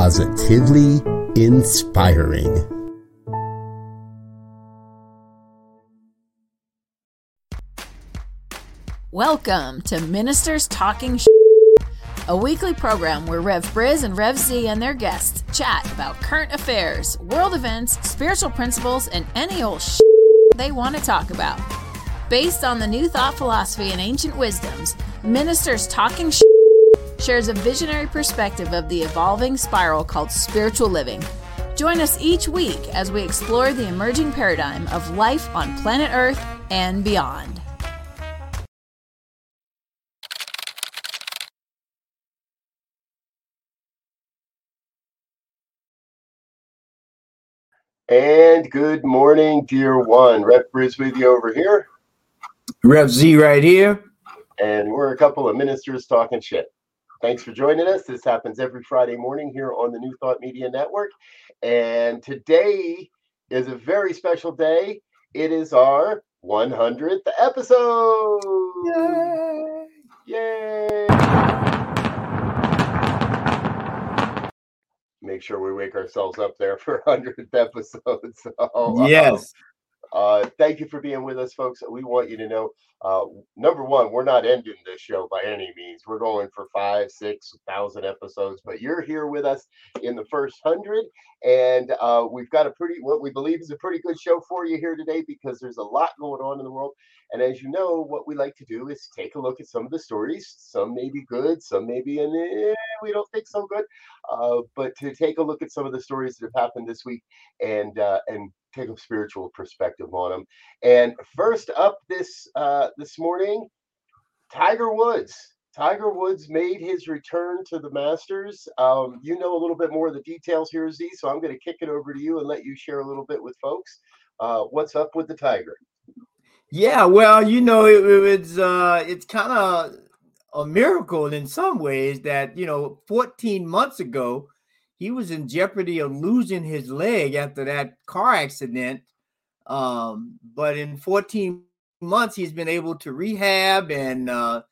Positively inspiring. Welcome to Ministers Talking Sh- a weekly program where Rev Briz and Rev Z and their guests chat about current affairs, world events, spiritual principles, and any old sh- they want to talk about. Based on the new thought philosophy and ancient wisdoms, Ministers Talking Sh- shares a visionary perspective of the evolving spiral called spiritual living. Join us each week as we explore the emerging paradigm of life on planet Earth and beyond. And good morning, dear one. Rev Briz with you over here. Rev Z right here. And we're a couple of ministers talking shit. Thanks for joining us. This happens every Friday morning here on the New Thought Media Network. And today is a very special day. It is our 100th episode. Yay! Yay! Make sure we wake ourselves up there for 100th episode. So, Yes. Uh, thank you for being with us, folks. We want you to know uh, number one, we're not ending this show by any means. We're going for five, six thousand episodes, but you're here with us in the first hundred, and uh, we've got a pretty, what we believe is a pretty good show for you here today because there's a lot going on in the world. And as you know, what we like to do is take a look at some of the stories. Some may be good, some may be in eh, we don't think so good, uh, but to take a look at some of the stories that have happened this week and uh, and take a spiritual perspective on them. And first up this uh, this morning, Tiger Woods. Tiger Woods made his return to the Masters. Um, you know a little bit more of the details here, Z. So I'm going to kick it over to you and let you share a little bit with folks. Uh, what's up with the Tiger? Yeah, well, you know, it, it's uh it's kind of a miracle in some ways that, you know, 14 months ago, he was in jeopardy of losing his leg after that car accident. Um, but in 14 months, he's been able to rehab and uh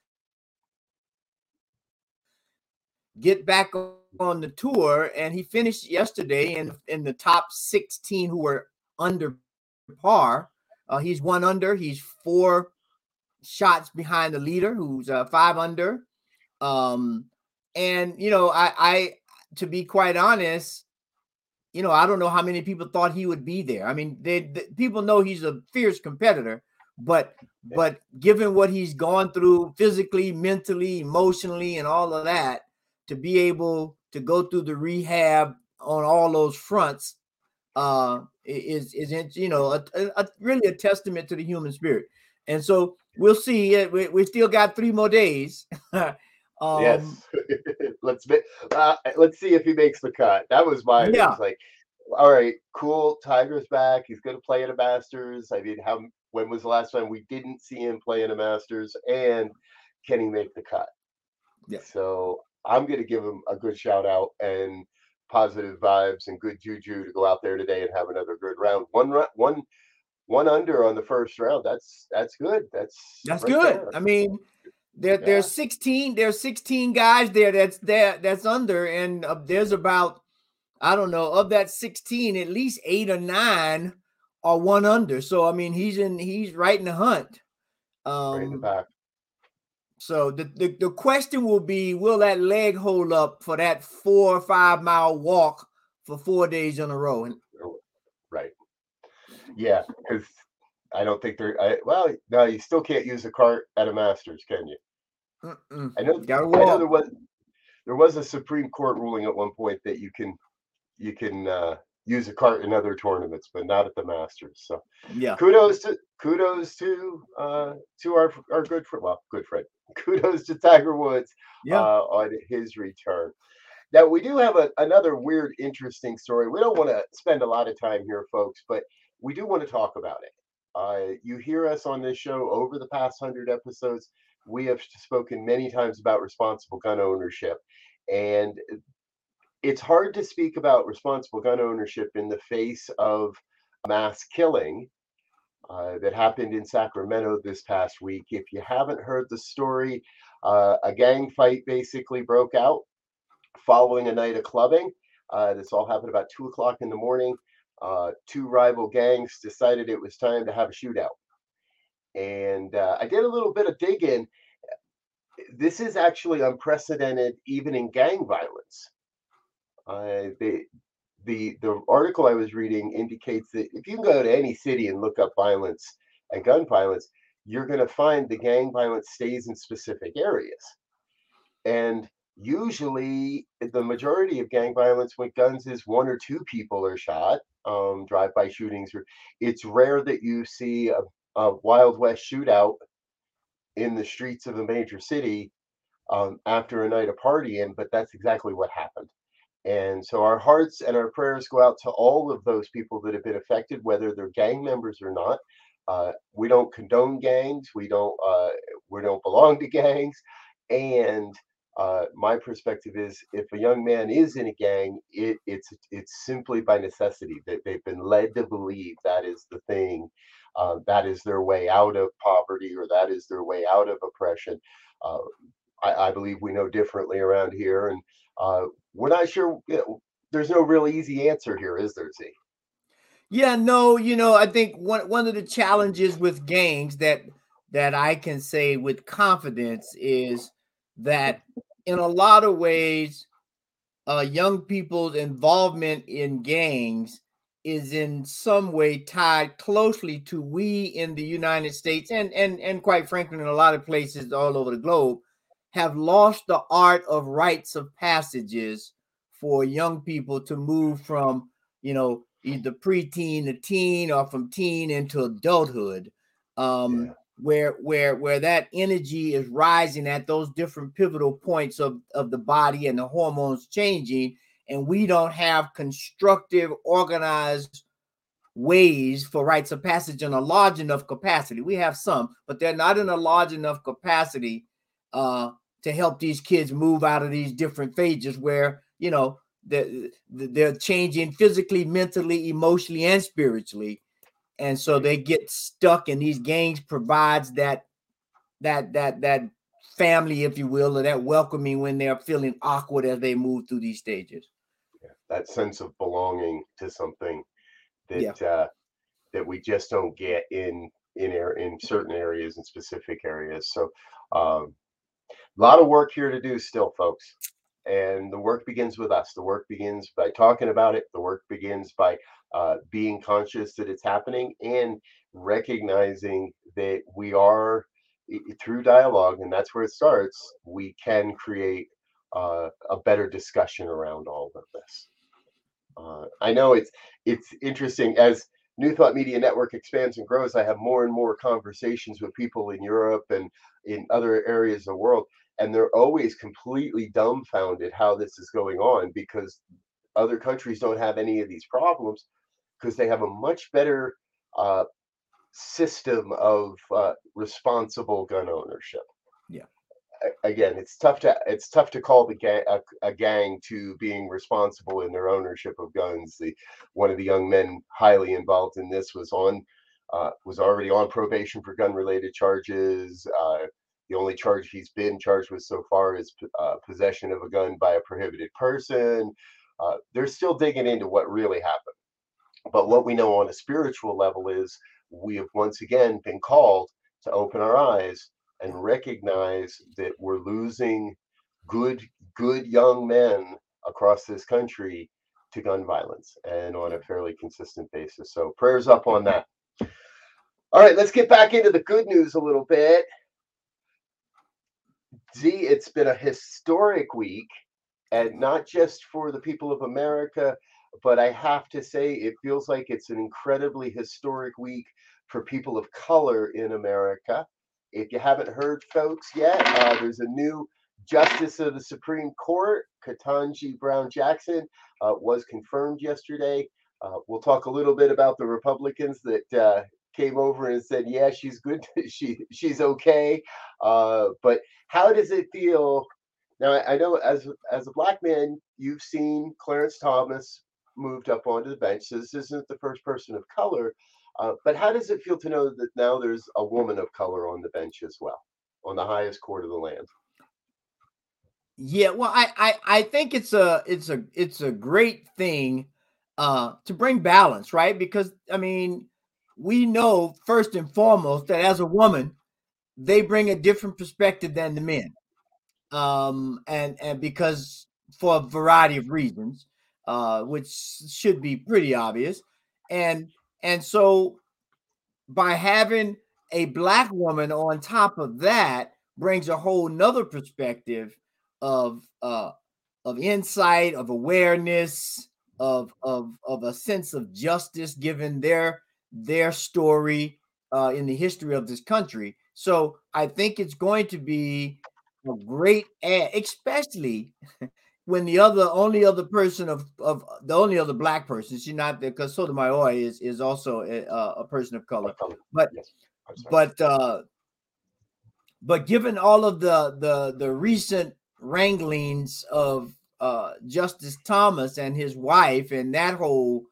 get back on the tour. And he finished yesterday in in the top 16 who were under par. Uh, he's one under. He's four shots behind the leader, who's uh, five under. Um, and you know, I, I, to be quite honest, you know, I don't know how many people thought he would be there. I mean, they, they people know he's a fierce competitor, but but given what he's gone through physically, mentally, emotionally, and all of that, to be able to go through the rehab on all those fronts, uh, is is you know a, a, really a testament to the human spirit. And so we'll see. We, we still got three more days. um, yes, let's uh, let's see if he makes the cut. That was my Yeah. was like, all right, cool. Tiger's back. He's going to play in a Masters. I mean, how when was the last time we didn't see him play in a Masters? And can he make the cut? Yeah. So I'm going to give him a good shout out and positive vibes and good juju to go out there today and have another good round. One run, one, one under on the first round. That's that's good. That's That's right good. there. I mean, there, Yeah. there's 16, there's 16 guys there that's there that's under, and uh, there's about I don't know of that 16, at least eight or nine are one under. So I mean, he's in he's right in the hunt. right in the Um, back. so the, the the question will be, will that leg hold up for that four or five mile walk for four days in a row? And Right. Yeah, because I don't think they're. I, well, no, you still can't use a cart at a Masters, can you? Mm-mm, I know. gotta I know there was there was a Supreme Court ruling at one point that you can you can uh, use a cart in other tournaments, but not at the Masters. So Yeah. kudos to kudos to uh, to our our good friend, well, good friend. Kudos to Tiger Woods Yeah. uh, on his return. Now we do have a, another weird, interesting story. We don't want to spend a lot of time here, folks, but we do want to talk about it. Uh, you hear us on this show over the past hundred episodes. We have spoken many times about responsible gun ownership, and it's hard to speak about responsible gun ownership in the face of mass killing uh, that happened in Sacramento this past week. If you haven't heard the story, uh, a gang fight basically broke out following a night of clubbing. Uh, this all happened about two o'clock in the morning. Uh, two rival gangs decided it was time to have a shootout. And uh, I did a little bit of digging. This is actually unprecedented, even in gang violence. Uh, the, the the article I was reading indicates that if you go to any city and look up violence and gun violence, you're going to find the gang violence stays in specific areas. And usually the majority of gang violence with guns is one or two people are shot um, drive-by shootings it's rare that you see a, a, wild west shootout in the streets of a major city um, after a night of partying but that's exactly what happened. And so our hearts and our prayers go out to all of those people that have been affected whether they're gang members or not. Uh, we don't condone gangs we don't uh, we don't belong to gangs. And uh, my perspective is if a young man is in a gang, it, it's it's simply by necessity that they've been led to believe that is the thing, uh, that is their way out of poverty or that is their way out of oppression. Uh, I, I, believe we know differently around here, and uh, we're not sure. You know, there's no real easy answer here, is there, Z? Yeah, no. You know, I think one one of the challenges with gangs that that I can say with confidence is that in a lot of ways, uh, young people's involvement in gangs is in some way tied closely to we in the United States and and and quite frankly in a lot of places all over the globe have lost the art of rites of passages for young people to move from you know either preteen to teen or from teen into adulthood. Um, yeah. where where where that energy is rising at those different pivotal points of of the body and the hormones changing and we don't have constructive organized ways for rites of passage in a large enough capacity. We have some but they're not in a large enough capacity uh to help these kids move out of these different phases where you know they're, they're changing physically mentally emotionally and spiritually. And so they get stuck and these gangs provides that that that that family if you will or that welcoming when they're feeling awkward as they move through these stages that sense of belonging to something that yeah. uh, that we just don't get in in air in certain areas in specific areas. So um, a lot of work here to do still folks. And the work begins with us. The work begins by talking about it. The work begins by uh, being conscious that it's happening and recognizing that we are through dialogue and that's where it starts we can create uh, a better discussion around all of this uh, i know it's it's interesting as new thought media network expands and grows i have more and more conversations with people in europe and in other areas of the world and they're always completely dumbfounded how this is going on because other countries don't have any of these problems because they have a much better uh, system of uh, responsible gun ownership. Again, it's tough to it's tough to call the gang a, a, gang to being responsible in their ownership of guns. The one of the young men highly involved in this was on uh, was already on probation for gun related charges. Uh, the only charge he's been charged with so far is uh, possession of a gun by a prohibited person. Uh, they're still digging into what really happened. But what we know on a spiritual level is we have once again been called to open our eyes and recognize that we're losing good, good young men across this country to gun violence and on a fairly consistent basis. So prayers up on that. All right, let's get back into the good news a little bit. Z, it's been a historic week, and not just for the people of America, but I have to say, it feels like it's an incredibly historic week for people of color in America. If you haven't heard, folks, yet, uh, there's a new Justice of the Supreme Court, Ketanji Brown Jackson, uh, was confirmed yesterday. Uh, we'll talk a little bit about the Republicans that uh, came over and said, "Yeah, she's good. she she's okay." Uh, but how does it feel? Now I, I know as as a black man, you've seen Clarence Thomas moved up onto the bench. So this isn't the first person of color. Uh, but how does it feel to know that now there's a woman of color on the bench as well, on the highest court of the land? Yeah, well, I I, I think it's a it's a it's a great thing uh to bring balance, right? Because I mean, we know first and foremost that as a woman, they bring a different perspective than the men. Um, and and because for a variety of reasons, uh, which should be pretty obvious. And and so by having a black woman on top of that brings a whole nother perspective of uh of insight, of awareness, of of of a sense of justice given their their story uh, in the history of this country. So I think it's going to be a great ad, especially when the other only other person of of the only other black person, she's not there because Sotomayor is is also a, a person of color. But yes. but uh but given all of the the the recent wranglings of uh Justice Thomas and his wife and that whole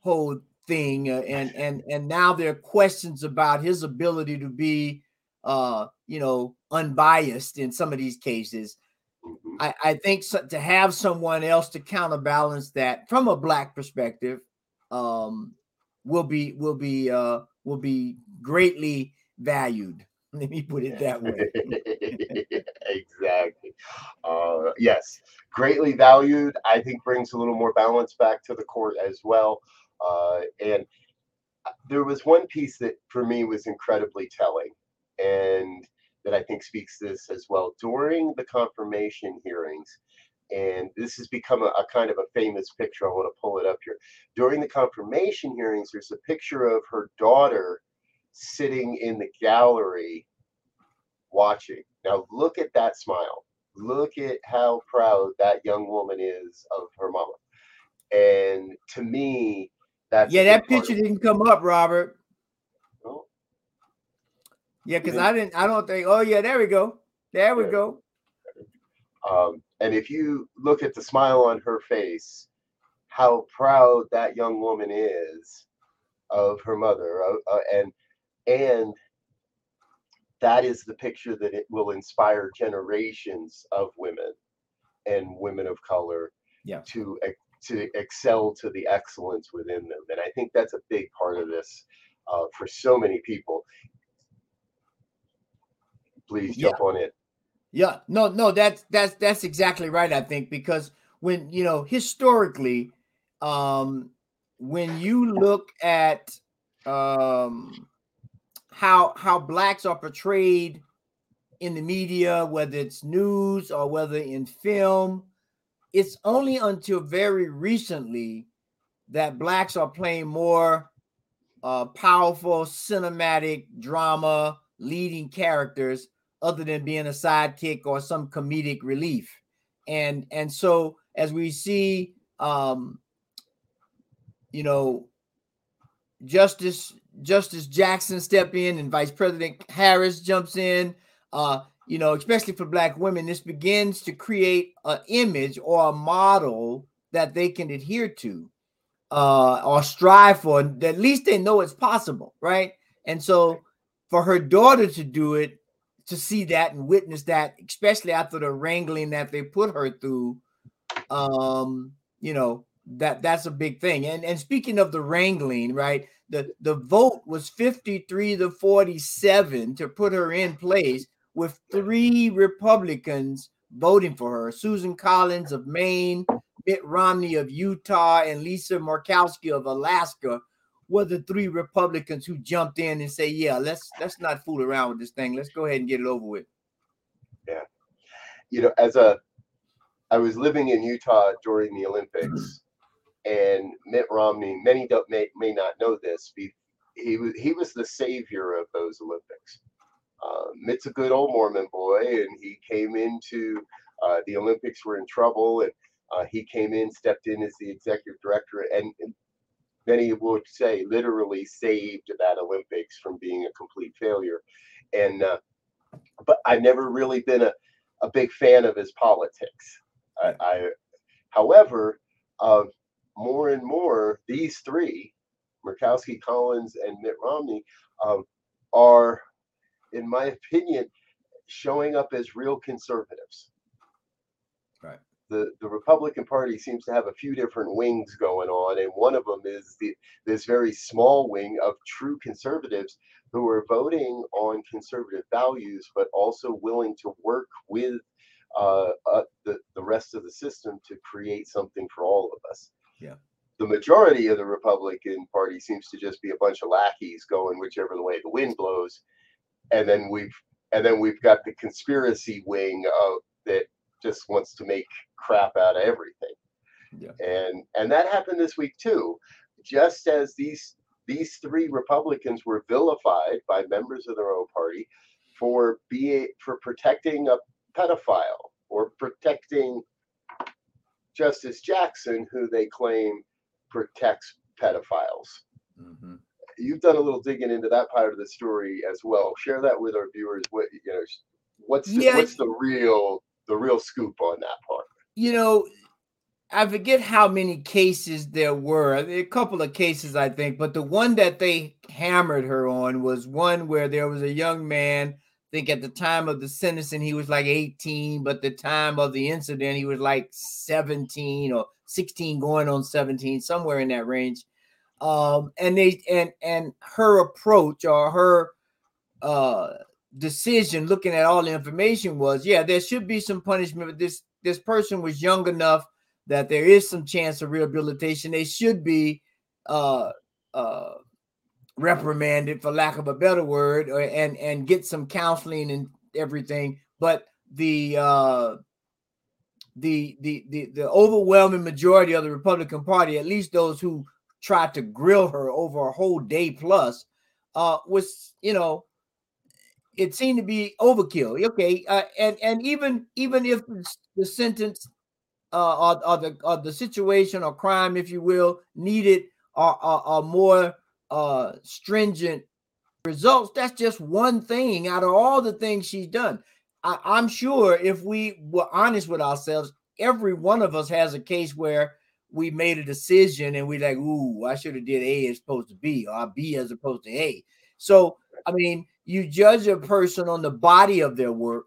whole thing uh, and and and now there are questions about his ability to be uh you know unbiased in some of these cases Mm-hmm. I, I think so, to have someone else to counterbalance that from a black perspective um, will be will be uh, will be greatly valued. Let me put it that way. exactly. Uh, yes, greatly valued. I think brings a little more balance back to the court as well. Uh, and uh, there was one piece that for me was incredibly telling, and that I think speaks to this as well. During the confirmation hearings, and this has become a, a, kind of a famous picture. I want to pull it up here. During the confirmation hearings, there's a picture of her daughter sitting in the gallery watching. Now, look at that smile. Look at how proud that young woman is of her mama. And to me, that's yeah, that picture didn't come up, Robert. Yeah, because I didn't. I don't think. Oh yeah, there we go. There we go. Um, and if you look at the smile on her face, how proud that young woman is of her mother, uh, uh, and and that is the picture that it will inspire generations of women and women of color yeah. to to excel to the excellence within them. And I think that's a big part of this uh, for so many people please jump yeah. on it. Yeah, no, no, that's that's that's exactly right. I think because when you know historically, um, when you look at um how how blacks are portrayed in the media, whether it's news or whether in film, it's only until very recently that blacks are playing more uh, powerful cinematic drama leading characters other than being a sidekick or some comedic relief. And and so as we see um you know Justice Justice Jackson step in and Vice President Harris jumps in uh you know especially for black women this begins to create an image or a model that they can adhere to uh or strive for at least they know it's possible right and so for her daughter to do it to see that and witness that, especially after the wrangling that they put her through. Um, you know, that that's a big thing. And and speaking of the wrangling, right? The the vote was 53 to 47 to put her in place with three Republicans voting for her. Susan Collins of Maine, Mitt Romney of Utah, and Lisa Murkowski of Alaska were the three Republicans who jumped in and say, "Yeah, let's let's not fool around with this thing. Let's go ahead and get it over with." Yeah, you know, as a, I was living in Utah during the Olympics, and Mitt Romney. Many don't may may not know this. He, he was he was the savior of those Olympics. uh, Mitt's a good old Mormon boy, and he came into uh, the Olympics were in trouble, and uh, he came in, stepped in as the executive director, and, and many would say literally saved that Olympics from being a complete failure. And uh, but I've never really been a, a big fan of his politics. I, I however, uh, more and more these three, Murkowski, Collins, and Mitt Romney, um, are, in my opinion, showing up as real conservatives. The, the Republican Party seems to have a few different wings going on, and one of them is the this very small wing of true conservatives who are voting on conservative values, but also willing to work with uh, uh, the the rest of the system to create something for all of us. Yeah. The majority of the Republican Party seems to just be a bunch of lackeys going whichever the way the wind blows, and then we've and then we've got the conspiracy wing of that just wants to make crap out of everything. Yeah. And and that happened this week too. Just as these these three Republicans were vilified by members of their own party for being for protecting a pedophile or protecting Justice Jackson, who they claim protects pedophiles. Mm-hmm. You've done a little digging into that part of the story as well. Share that with our viewers. What you know, what's the, Yeah. what's the real the real scoop on that part? You know, I forget how many cases there were. A couple of cases, I think, but the one that they hammered her on was one where there was a young man. I think at the time of the sentencing, he was like 18, but the time of the incident, he was like 17 or 16, going on 17, somewhere in that range. Um, and they and and her approach or her uh decision, looking at all the information, was yeah, there should be some punishment, but this this person was young enough that there is some chance of rehabilitation. They should be uh uh reprimanded for lack of a better word or, and and get some counseling and everything but the uh the, the the the overwhelming majority of the republican party at least those who tried to grill her over a whole day plus uh was you know it seemed to be overkill okay uh, and and even even if the sentence uh or, or the or the situation or crime if you will needed a, more uh stringent results that's just one thing out of all the things she's done. I, i'm sure if we were honest with ourselves every one of us has a case where we made a decision and we like ooh i should have did a as opposed to b or b as opposed to a. So i mean you judge a person on the body of their work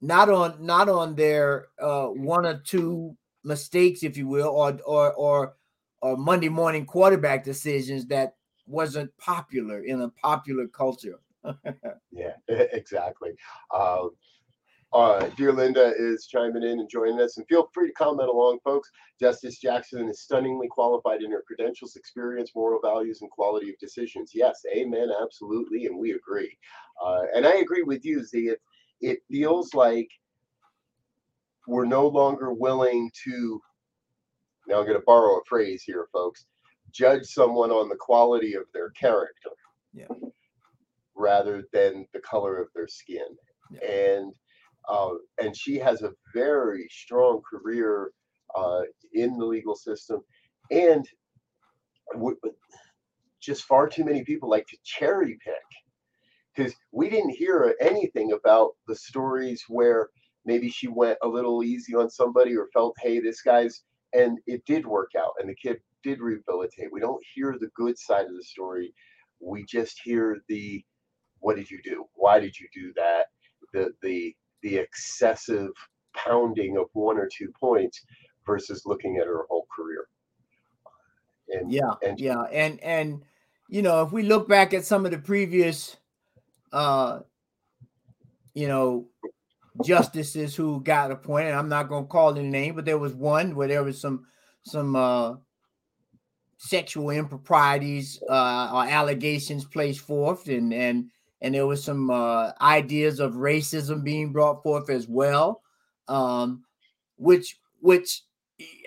not on not on their uh one or two mistakes if you will or or or or monday morning quarterback decisions that wasn't popular in a popular culture Yeah, exactly. Um, uh, dear Linda is chiming in and joining us, and feel free to comment along, folks. Justice Jackson is stunningly qualified in her credentials, experience, moral values, and quality of decisions. Yes, amen, absolutely, and we agree. Uh, and I agree with you, Z. It, it feels like we're no longer willing to. Now I'm going to borrow a phrase here, folks. Judge someone on the quality of their character. Yeah. Rather than the color of their skin Yeah. and uh, and she has a very strong career uh, in the legal system, and w- just far too many people like to cherry pick because we didn't hear anything about the stories where maybe she went a little easy on somebody or felt, hey, this guy's, and it did work out, and the kid did rehabilitate. We don't hear the good side of the story. We just hear the, what did you do? Why did you do that? The the the excessive pounding of one or two points versus looking at her whole career. And yeah and yeah and and you know if we look back at some of the previous uh you know justices who got appointed i'm not going to call any name but there was one where there was some some uh sexual improprieties uh or allegations placed forth and and and there was some uh ideas of racism being brought forth as well um which which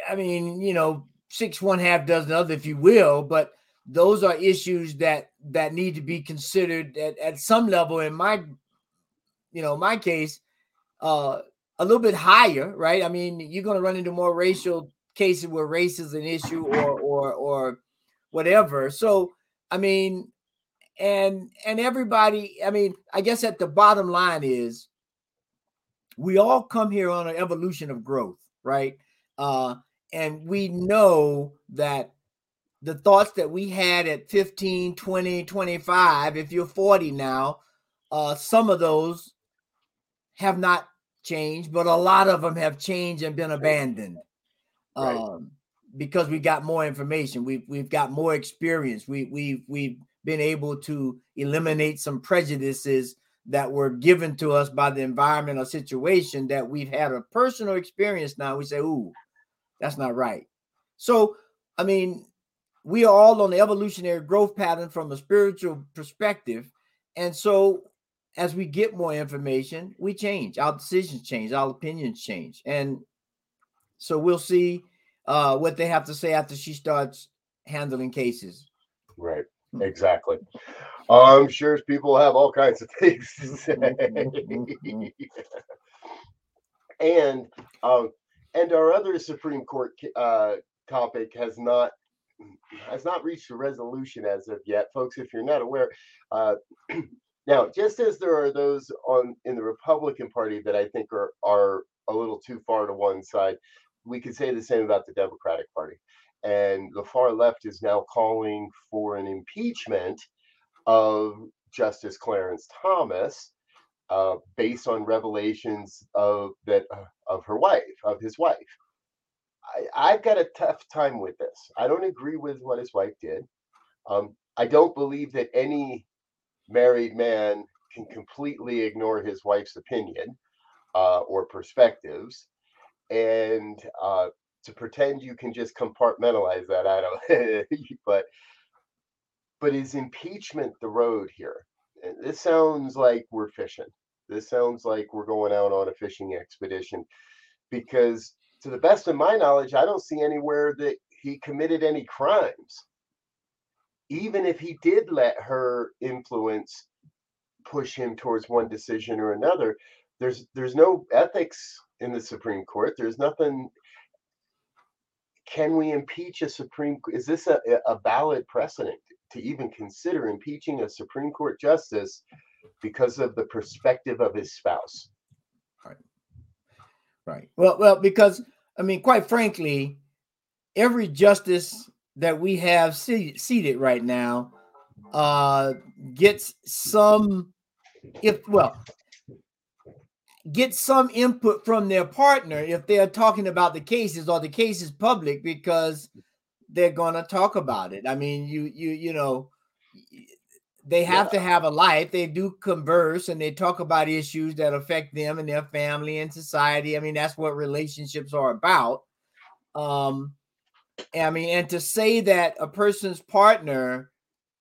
i mean you know six one half dozen other if you will but those are issues that that need to be considered at, at some level in my you know, my case, uh, a little bit higher, right? I mean, you're going to run into more racial cases where race is an issue or or or whatever. So, I mean, and and everybody, I mean, I guess at the bottom line is we all come here on an evolution of growth, right? Uh, and we know that the thoughts that we had at 15, 20, 25, if you're 40 now, uh, some of those have not changed, but a lot of them have changed and been abandoned. Right. Um, because we got more information, we've we've got more experience. We we we've been able to eliminate some prejudices that were given to us by the environmental situation that we've had a personal experience now. We say, ooh, that's not right. So, I mean, we are all on the evolutionary growth pattern from a spiritual perspective. And so, as we get more information, we change, our decisions change, our opinions change. And so, we'll see uh, what they have to say after she starts handling cases. Right. Exactly. I'm sure people have all kinds of things to say. and um, and our other Supreme Court uh, topic has not has not reached a resolution as of yet, folks. If you're not aware, uh, now just as there are those on in the Republican Party that I think are are a little too far to one side, we could say the same about the Democratic Party. And the far left is now calling for an impeachment of Justice Clarence Thomas, uh, based on revelations of that uh, of her wife, of his wife. I, have got a tough time with this. I don't agree with what his wife did. Um, I don't believe that any married man can completely ignore his wife's opinion uh, or perspectives, and uh, to pretend you can just compartmentalize that. I don't. but but is impeachment the road here? This sounds like we're fishing. This sounds like we're going out on a fishing expedition because, to the best of my knowledge, I don't see anywhere that he committed any crimes. Even if he did let her influence push him towards one decision or another, there's there's no ethics in the Supreme Court. There's nothing. Can we impeach a Supreme? Is this a, a valid precedent? to even consider impeaching a Supreme Court justice because of the perspective of his spouse. Right. Right. Well, well, because I mean, quite frankly, every justice that we have seated right now uh gets some if well get some input from their partner if they're talking about the cases or the case is public because they're going to talk about it. I mean, you you you know, they have yeah. to have a life. They do converse and they talk about issues that affect them and their family and society. I mean, that's what relationships are about. Um, I mean, and to say that a person's partner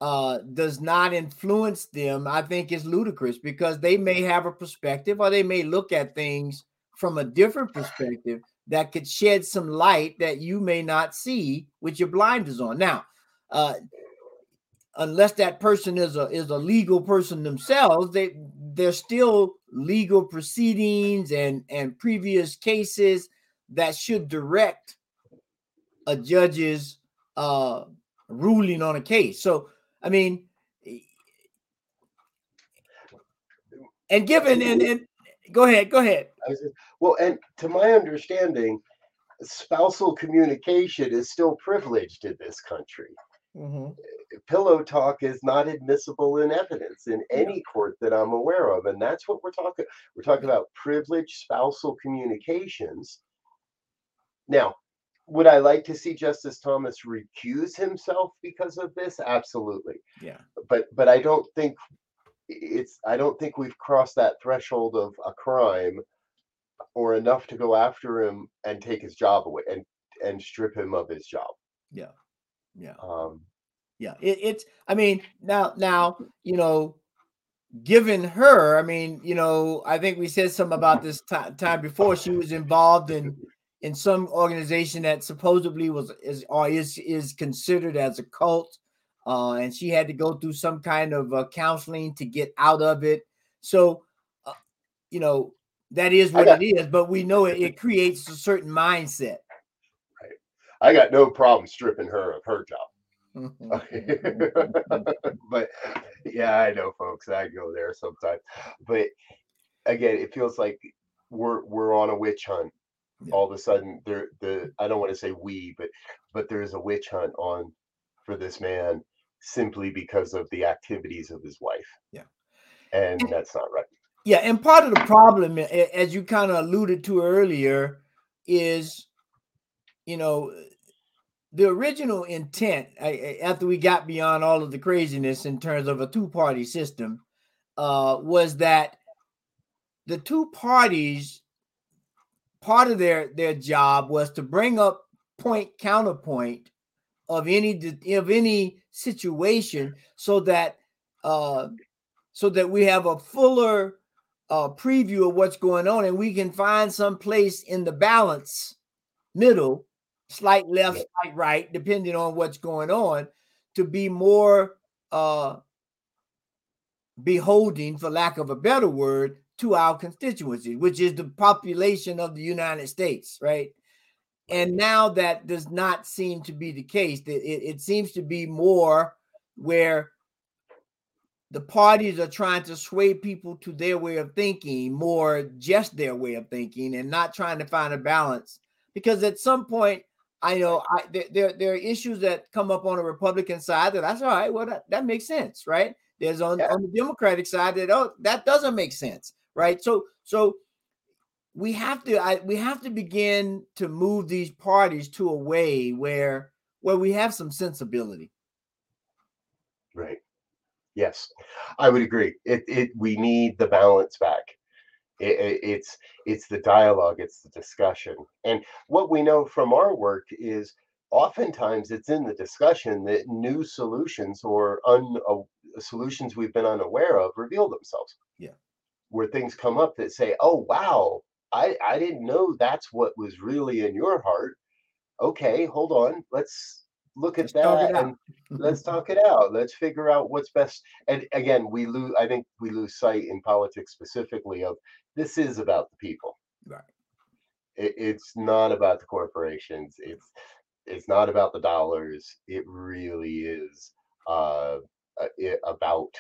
uh, does not influence them, I think is ludicrous because they may have a perspective or they may look at things from a different perspective that could shed some light that you may not see with your blinders on. Now, uh, unless that person is a is a legal person themselves, they there's still legal proceedings and and previous cases that should direct a judge's uh, ruling on a case. So, I mean, and given and, and go ahead, go ahead. Well, and to my understanding, spousal communication is still privileged in this country. Mm-hmm. Pillow talk is not admissible in evidence in any court that I'm aware of. And that's what we're talking. We're talking about privileged spousal communications. Now, would I like to see Justice Thomas recuse himself because of this? Absolutely. Yeah. But but I don't think it's I don't think we've crossed that threshold of a crime or enough to go after him and take his job away and and strip him of his job. Yeah. Yeah. Um yeah, it, it's I mean, now now, you know, given her, I mean, you know, I think we said something about this t- time before she was involved in in some organization that supposedly was is or is is considered as a cult uh, and she had to go through some kind of uh, counseling to get out of it. So, uh, you know, that is what got, it is, but we know it, it creates a certain mindset. Right. I got no problem stripping her of her job. but yeah, I know, folks. I go there sometimes. But again, it feels like we're we're on a witch hunt. Yeah. All of a sudden, there the I don't want to say we, but but there's a witch hunt on for this man simply because of the activities of his wife. Yeah, and, and that's not right. Yeah, and part of the problem, as you kind of alluded to earlier, is you know the original intent after we got beyond all of the craziness in terms of a two-party system uh, was that the two parties part of their their job was to bring up point counterpoint of any of any situation so that uh so that we have a fuller uh preview of what's going on and we can find some place in the balance middle slight left, slight right, depending on what's going on, to be more uh beholding, for lack of a better word, to our constituency, which is the population of the United States, right? And now that does not seem to be the case. It, it seems to be more where the parties are trying to sway people to their way of thinking, more just their way of thinking, and not trying to find a balance. Because at some point, I know I, there, there are issues that come up on the Republican side that that's all right. Well, that, that makes sense, right? There's on, yeah. on the Democratic side that oh that doesn't make sense, right? So so we have to I, we have to begin to move these parties to a way where where we have some sensibility. Right. Yes, I would agree. It it we need the balance back. It, it's it's the dialogue, it's the discussion, and what we know from our work is oftentimes it's in the discussion that new solutions or un, uh, solutions we've been unaware of reveal themselves. Yeah, where things come up that say, "Oh wow, I I didn't know that's what was really in your heart." Okay, hold on, let's look at let's that and let's talk it out. Let's figure out what's best. And again, we lose. I think we lose sight in politics specifically of this is about the people. Right. It, it's not about the corporations. It's it's not about the dollars. It really is uh, it, about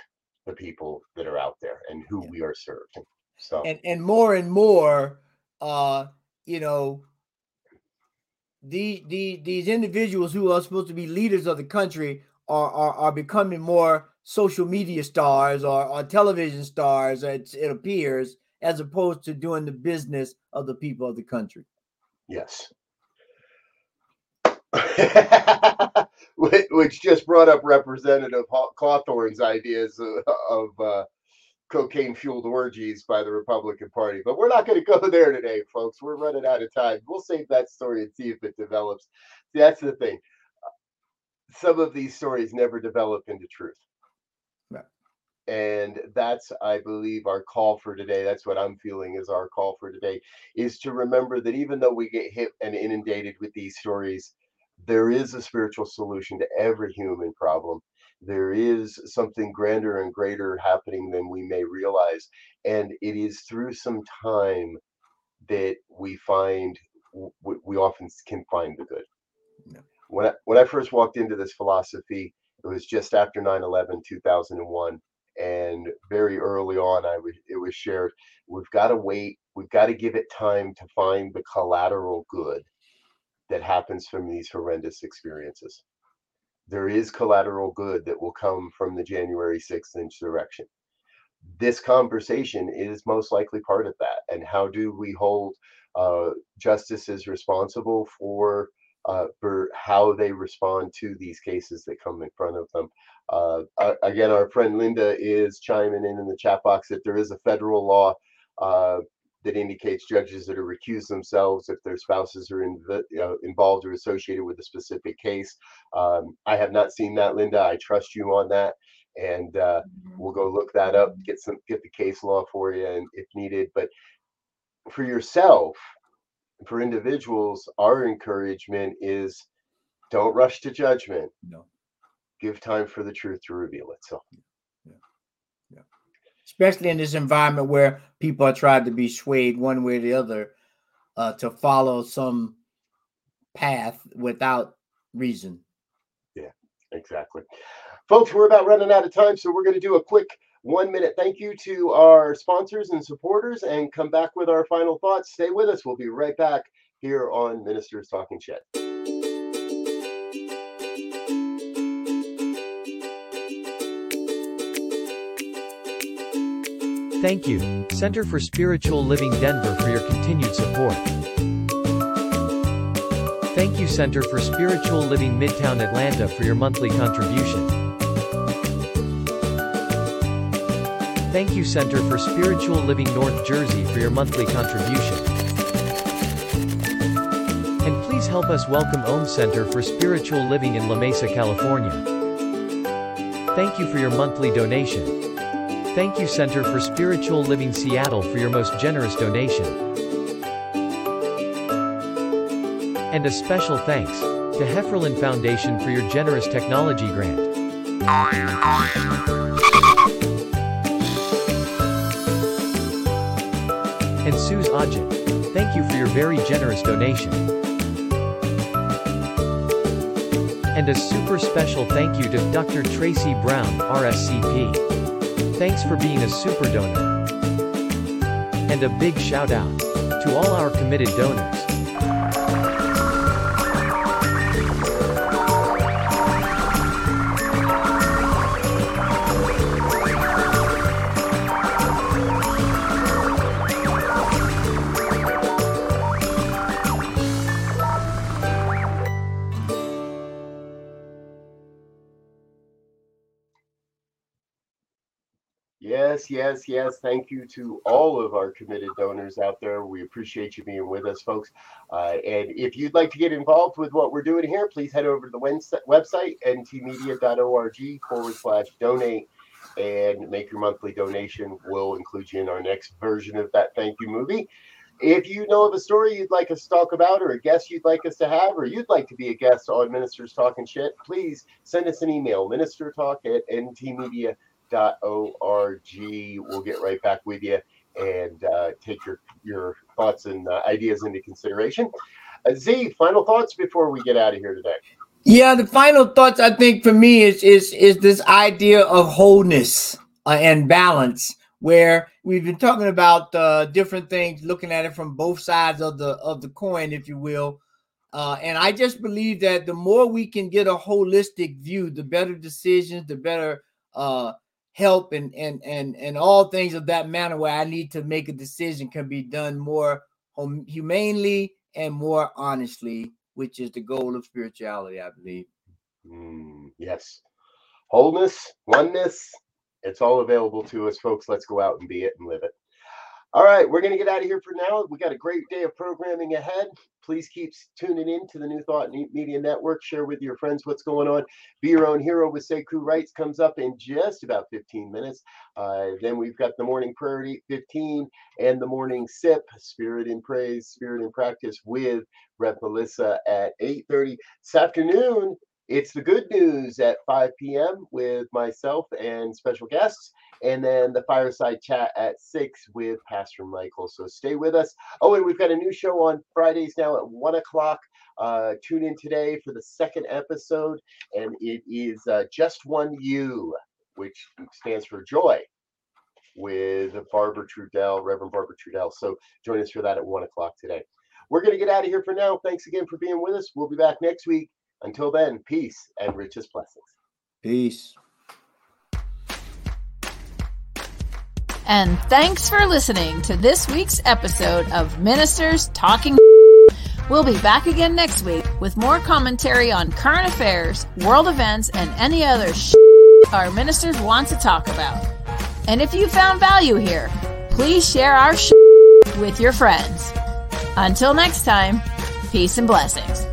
the people that are out there and who yeah. we are serving. So and and more and more, uh, you know, the, the these individuals who are supposed to be leaders of the country are are, are becoming more social media stars or, or television stars. It, it appears as opposed to doing the business of the people of the country. Yes. Which just brought up Representative Cawthorn's ideas of uh, cocaine fueled orgies by the Republican Party. But we're not going to go there today, folks. We're running out of time. We'll save that story and see if it develops. That's the thing. Some of these stories never develop into truth. And that's, I believe, our call for today. That's what I'm feeling is our call for today is to remember that even though we get hit and inundated with these stories, there is a spiritual solution to every human problem. There is something grander and greater happening than we may realize. And it is through some time that we find, we often can find the good. Yeah. When I, when I first walked into this philosophy, it was just after 9 11, 2001 and very early on i was it was shared we've got to wait we've got to give it time to find the collateral good that happens from these horrendous experiences there is collateral good that will come from the january 6th insurrection this conversation is most likely part of that and how do we hold uh, justices responsible for uh, for how they respond to these cases that come in front of them. Uh, again, our friend Linda is chiming in in the chat box that there is a federal law uh, that indicates judges that are recused themselves if their spouses are in, you know, involved or associated with a specific case. Um, I have not seen that, Linda. I trust you on that, and uh, mm-hmm. we'll go look that up, get some, get the case law for you, and if needed. But for yourself, for individuals, our encouragement is don't rush to judgment. No. Give time for the truth to reveal itself. Especially in this environment where people are trying to be swayed one way or the other uh, to follow some path without reason. Yeah, exactly. Folks, we're about running out of time, so we're going to do a quick one minute thank you to our sponsors and supporters and come back with our final thoughts. Stay with us. We'll be right back here on Ministers Talking Shit. Thank you, Center for Spiritual Living Denver for your continued support. Thank you Center for Spiritual Living Midtown Atlanta for your monthly contribution. Thank you Center for Spiritual Living North Jersey for your monthly contribution. And please help us welcome Om Center for Spiritual Living in La Mesa, California. Thank you for your monthly donation. Thank you Center for Spiritual Living Seattle for your most generous donation. And a special thanks to Hefferlin Foundation for your generous technology grant. And Suze Ajit, thank you for your very generous donation. And a super special thank you to Dr. Tracy Brown, RSCP. Thanks for being a super donor. And a big shout out to all our committed donors. Yes, yes. Thank you to all of our committed donors out there. We appreciate you being with us, folks. Uh, and if you'd like to get involved with what we're doing here, please head over to the website, ntmedia.org forward slash donate, and make your monthly donation. We'll include you in our next version of that thank you movie. If you know of a story you'd like us to talk about, or a guest you'd like us to have, or you'd like to be a guest on Ministers Talking Shit, please send us an email, ministertalk at ntmedia.org org. We'll get right back with you and uh, take your your thoughts and uh, ideas into consideration. Uh, Z, final thoughts before we get out of here today. Yeah, the final thoughts I think for me is is is this idea of wholeness uh, and balance, where we've been talking about uh, different things, looking at it from both sides of the of the coin, if you will. Uh, and I just believe that the more we can get a holistic view, the better decisions, the better uh, help and and and and all things of that manner where I need to make a decision can be done more hum- humanely and more honestly, which is the goal of spirituality, I believe. Mm, yes, wholeness, oneness, it's all available to us, folks. Let's go out and be it and live it. All right, we're going to get out of here for now. We got a great day of programming ahead. Please keep tuning in to the New Thought Media Network. Share with your friends what's going on. Be your own hero with Sekou Writes comes up in just about 15 minutes. Uh, then we've got the morning prayer at 8:15 and the morning sip, Spirit in Praise, Spirit in Practice with Rev Melissa at 8:30 this afternoon. It's the good news at 5 p.m. with myself and special guests and then the fireside chat at six with Pastor Michael. So stay with us. Oh, and we've got a new show on Fridays now at one o'clock. Uh, tune in today for the second episode, and it is uh, Just One You, which stands for joy, with Barbara Trudell, Reverend Barbara Trudell. So join us for that at one o'clock today. We're going to get out of here for now. Thanks again for being with us. We'll be back next week. Until then, peace and richest blessings. Peace. And thanks for listening to this week's episode of Ministers Talking. We'll be back again next week with more commentary on current affairs, world events, and any other our ministers want to talk about. And if you found value here, please share our with your friends. Until next time, peace and blessings.